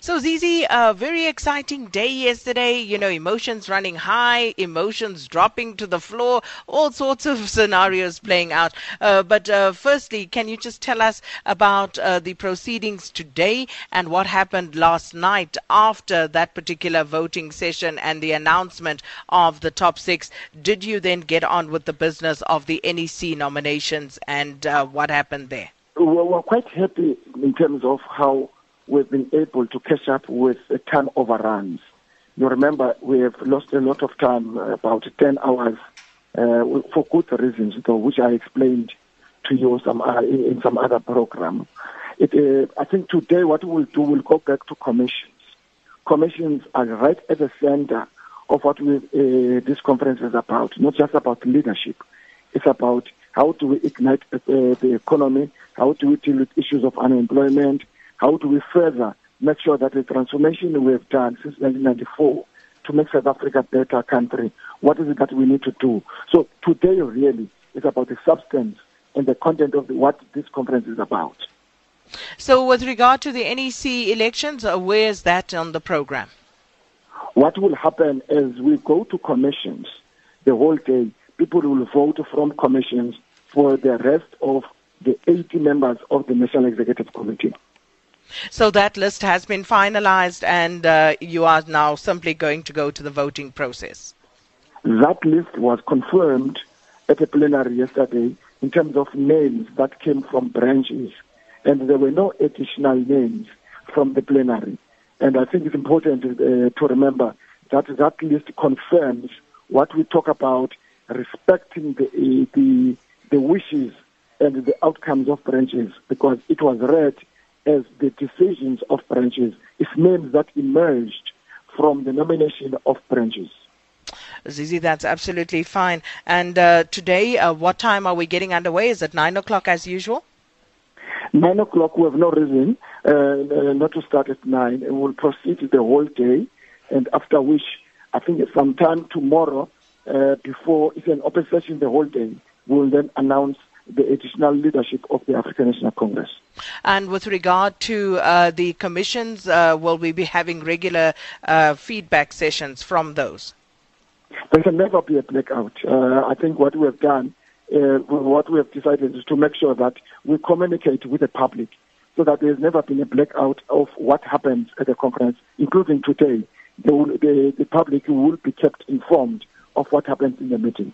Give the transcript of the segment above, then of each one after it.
So, Zizi, a very exciting day yesterday. You know, emotions running high, emotions dropping to the floor, all sorts of scenarios playing out. Uh, but uh, firstly, can you just tell us about uh, the proceedings today and what happened last night after that particular voting session and the announcement of the top six? Did you then get on with the business of the NEC nominations and uh, what happened there? Well, we're quite happy in terms of how we've been able to catch up with time overruns. You remember we have lost a lot of time, about 10 hours, uh, for good reasons, though, which I explained to you some, uh, in, in, some other program. It, uh, I think today what we'll do, we'll go back to commissions. Commissions are right at the center of what we, uh, this conference is about, not just about leadership. It's about how do we ignite uh, the economy, how do we deal with issues of unemployment, how do we further make sure that the transformation we have done since 1994 to make South Africa a better country, what is it that we need to do? So today really is about the substance and the content of the, what this conference is about. So with regard to the NEC elections, uh, where is that on the program? What will happen as we go to commissions the whole day, people will vote from commissions for the rest of the 80 members of the National Executive Committee. So that list has been finalized, and uh, you are now simply going to go to the voting process. That list was confirmed at a plenary yesterday in terms of names that came from branches, and there were no additional names from the plenary. And I think it's important uh, to remember that that list confirms what we talk about respecting the, the, the wishes and the outcomes of branches because it was read as the decisions of branches. It's names that emerged from the nomination of branches. Zizi, that's absolutely fine. And uh, today, uh, what time are we getting underway? Is it 9 o'clock as usual? 9 o'clock, we have no reason uh, uh not to start at 9. And we'll proceed the whole day. And after which, I think sometime tomorrow, uh, before it's an open session the whole day, we'll then announce the additional leadership of the African National Congress. And with regard to uh, the commissions, uh, will we be having regular uh, feedback sessions from those? There can never be a blackout. Uh, I think what we have done, uh, what we have decided is to make sure that we communicate with the public so that there's never been a blackout of what happens at the conference, including today. The, the, the public will be kept informed of what happens in the meeting.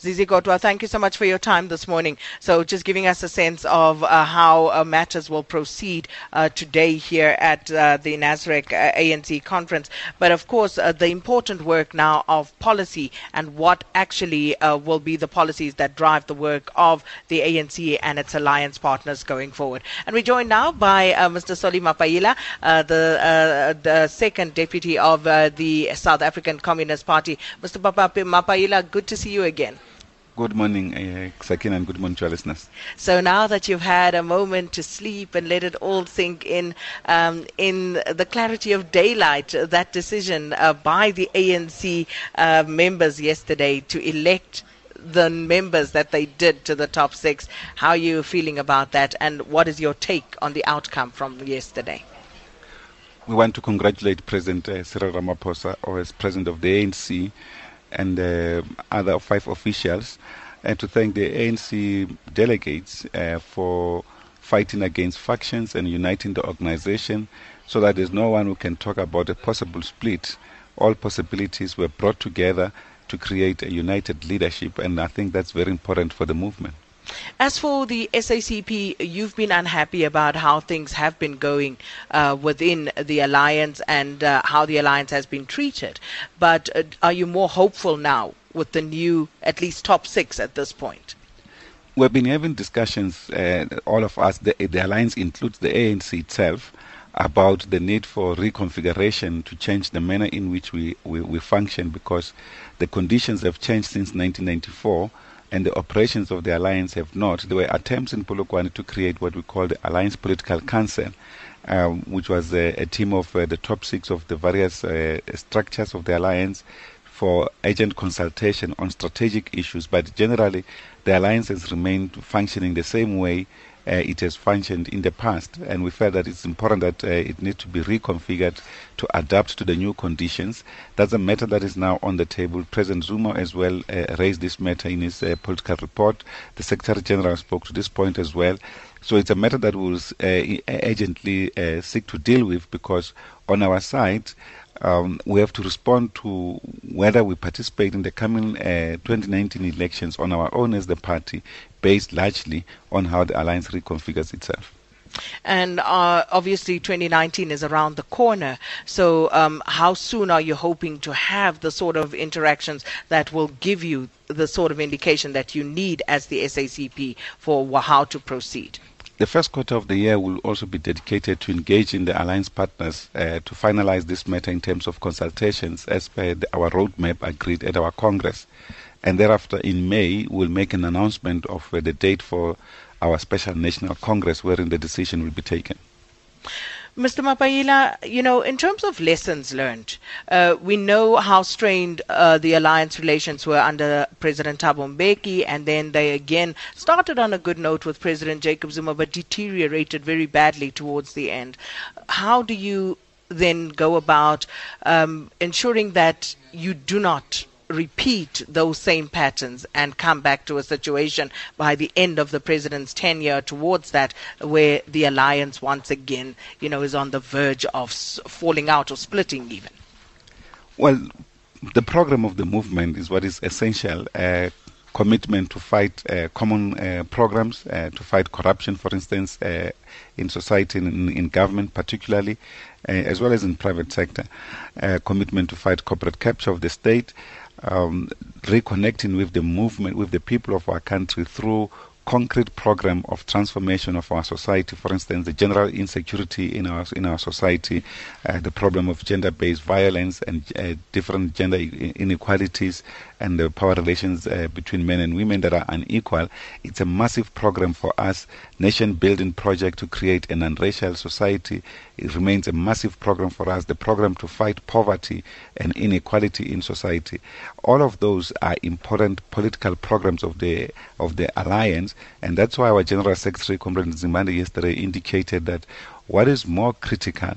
Zizi Kodwa, thank you so much for your time this morning. So, just giving us a sense of uh, how uh, matters will proceed uh, today here at uh, the Nasrec uh, ANC conference. But of course, uh, the important work now of policy and what actually will be the policies that drive the work of the ANC and its alliance partners going forward. And we're joined now by Mr. Solly Mapaila, the, the second deputy of the South African Communist Party. Mr. Mapaila, good to see you again. Good morning, uh, Sakin, and good morning to our listeners. So now that you've had a moment to sleep and let it all sink in, um, in the clarity of daylight, that decision uh, by the ANC uh, members yesterday to elect the members that they did to the top six, how are you feeling about that, and what is your take on the outcome from yesterday? We want to congratulate President uh, Cyril Ramaphosa, or as president of the ANC and uh, other five officials, and to thank the ANC delegates uh, for fighting against factions and uniting the organization so that there's no one who can talk about a possible split. All possibilities were brought together to create a united leadership, and I think that's very important for the movement. As for the SACP, you've been unhappy about how things have been going uh, within the alliance and uh, how the alliance has been treated. But uh, are you more hopeful now with the new, at least top six at this point? We've been having discussions, uh, all of us, the, the alliance includes the ANC itself, about the need for reconfiguration to change the manner in which we, we, we function because the conditions have changed since 1994 and the operations of the alliance have not. There were attempts in Polokwane to create what we call the Alliance Political Council, um, which was a, a team of uh, the top six of the various uh, structures of the alliance for agent consultation on strategic issues. But generally, the alliance has remained functioning the same way it has functioned in the past. And we felt that it's important that it needs to be reconfigured to adapt to the new conditions. That's a matter that is now on the table. President Zuma as well raised this matter in his political report. The Secretary General spoke to this point as well. So it's a matter that we'll uh, urgently uh, seek to deal with because on our side, um, we have to respond to whether we participate in the coming uh, 2019 elections on our own as the party, based largely on how the alliance reconfigures itself. And uh, obviously, 2019 is around the corner. So, um, how soon are you hoping to have the sort of interactions that will give you the sort of indication that you need as the SACP for how to proceed? The first quarter of the year will also be dedicated to engaging the alliance partners uh, to finalize this matter in terms of consultations as per the, our roadmap agreed at our Congress. And thereafter, in May, we'll make an announcement of uh, the date for our special national Congress wherein the decision will be taken. Mr. Mapaila, you know, in terms of lessons learned, uh, we know how strained uh, the alliance relations were under President Thabo Mbeki, and then they again started on a good note with President Jacob Zuma, but deteriorated very badly towards the end. How do you then go about um, ensuring that you do not repeat those same patterns and come back to a situation by the end of the president's tenure towards that where the alliance once again you know is on the verge of falling out or splitting even. Well the program of the movement is what is essential uh, commitment to fight uh, common uh, programs uh, to fight corruption for instance uh, in society in, in government particularly uh, as well as in private sector. Commitment to fight corporate capture of the state um, reconnecting with the movement, with the people of our country through concrete program of transformation of our society. For instance, the general insecurity in our in our society, uh, the problem of gender-based violence and uh, different gender inequalities, and the power relations uh, between men and women that are unequal. It's a massive program for us, nation-building project to create an unracial society. It remains a massive program for us. The program to fight poverty and inequality in society. All of those are important political programs of the of the alliance, and that's why our General Secretary, Comrade Nzimande, yesterday indicated that what is more critical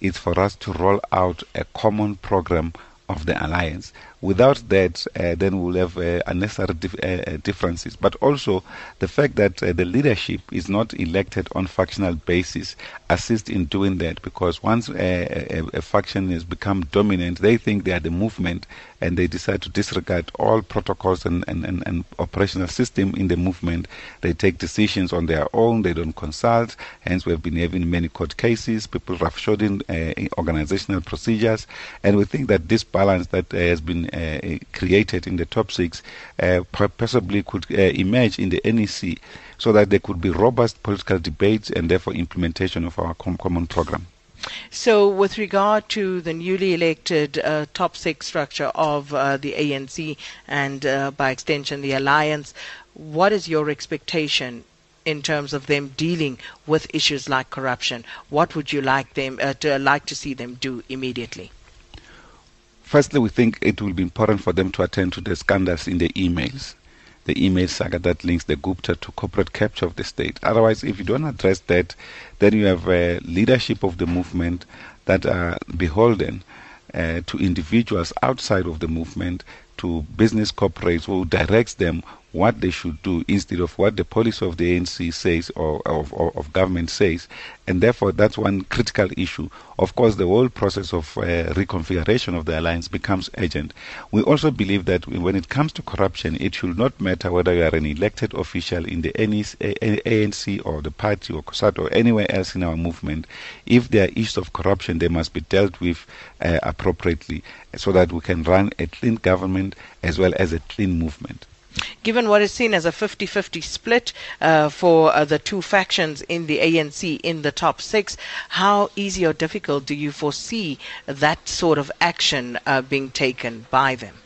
is for us to roll out a common program of the alliance. Without that, uh, then we'll have uh, unnecessary dif- uh, differences. But also, the fact that the leadership is not elected on factional basis assists in doing that because once uh, a, a, faction has become dominant, they think they are the movement and they decide to disregard all protocols and, and, and, and operational system in the movement. They take decisions on their own, they don't consult. Hence, we have been having many court cases, people roughshod uh, organizational procedures. And we think that this balance that has been uh, created in the top six uh, possibly could uh, emerge in the NEC so that there could be robust political debates and therefore implementation of our com- common program. So, with regard to the newly elected uh, top six structure of uh, the ANC and uh, by extension the alliance, what is your expectation in terms of them dealing with issues like corruption? What would you like them uh, to like to see them do immediately? Firstly, we think it will be important for them to attend to the scandals in the emails the email saga that links the Gupta to corporate capture of the state. Otherwise, if you don't address that, then you have a leadership of the movement that are beholden uh, to individuals outside of the movement, to business corporates who directs them what they should do instead of what the policy of the ANC says or of, or, of government says. And therefore, that's one critical issue. Of course, the whole process of uh, reconfiguration of the alliance becomes urgent. We also believe that when it comes to corruption, it should not matter whether you are an elected official in the ANC or the party or COSATU or anywhere else in our movement. If there are issues of corruption, they must be dealt with uh, appropriately so that we can run a clean government as well as a clean movement. Given what is seen as a 50 50 split uh, for uh, the two factions in the ANC in the top six, how easy or difficult do you foresee that sort of action uh, being taken by them?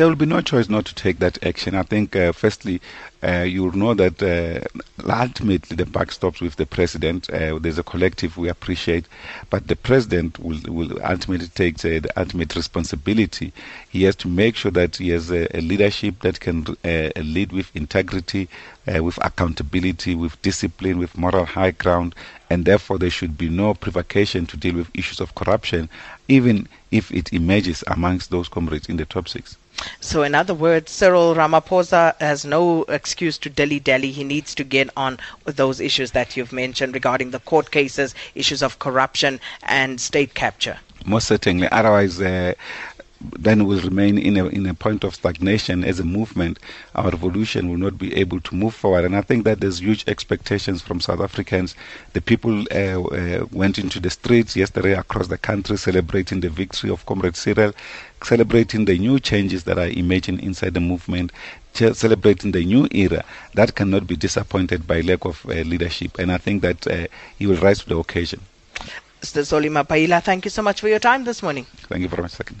There will be no choice not to take that action. I think, uh, firstly, uh, you'll know that uh, ultimately the buck stops with the president. Uh, there's a collective we appreciate, but the president will, will ultimately take the ultimate responsibility. He has to make sure that he has a, a leadership that can uh, lead with integrity, uh, with accountability, with discipline, with moral high ground, and therefore there should be no provocation to deal with issues of corruption, even if it emerges amongst those comrades in the top six. So, in other words, Cyril Ramaphosa has no excuse to dilly dally. He needs to get on those issues that you've mentioned regarding the court cases, issues of corruption, and state capture. Most certainly. Otherwise, uh, then we'll remain in a, in a point of stagnation as a movement. Our revolution will not be able to move forward. And I think that there's huge expectations from South Africans. The people uh, uh, went into the streets yesterday across the country celebrating the victory of Comrade Cyril, celebrating the new changes that are emerging inside the movement, celebrating the new era. That cannot be disappointed by lack of uh, leadership. And I think that uh, he will rise to the occasion. Mr. Solly Mapaila, thank you so much for your time this morning. Thank you very much, second.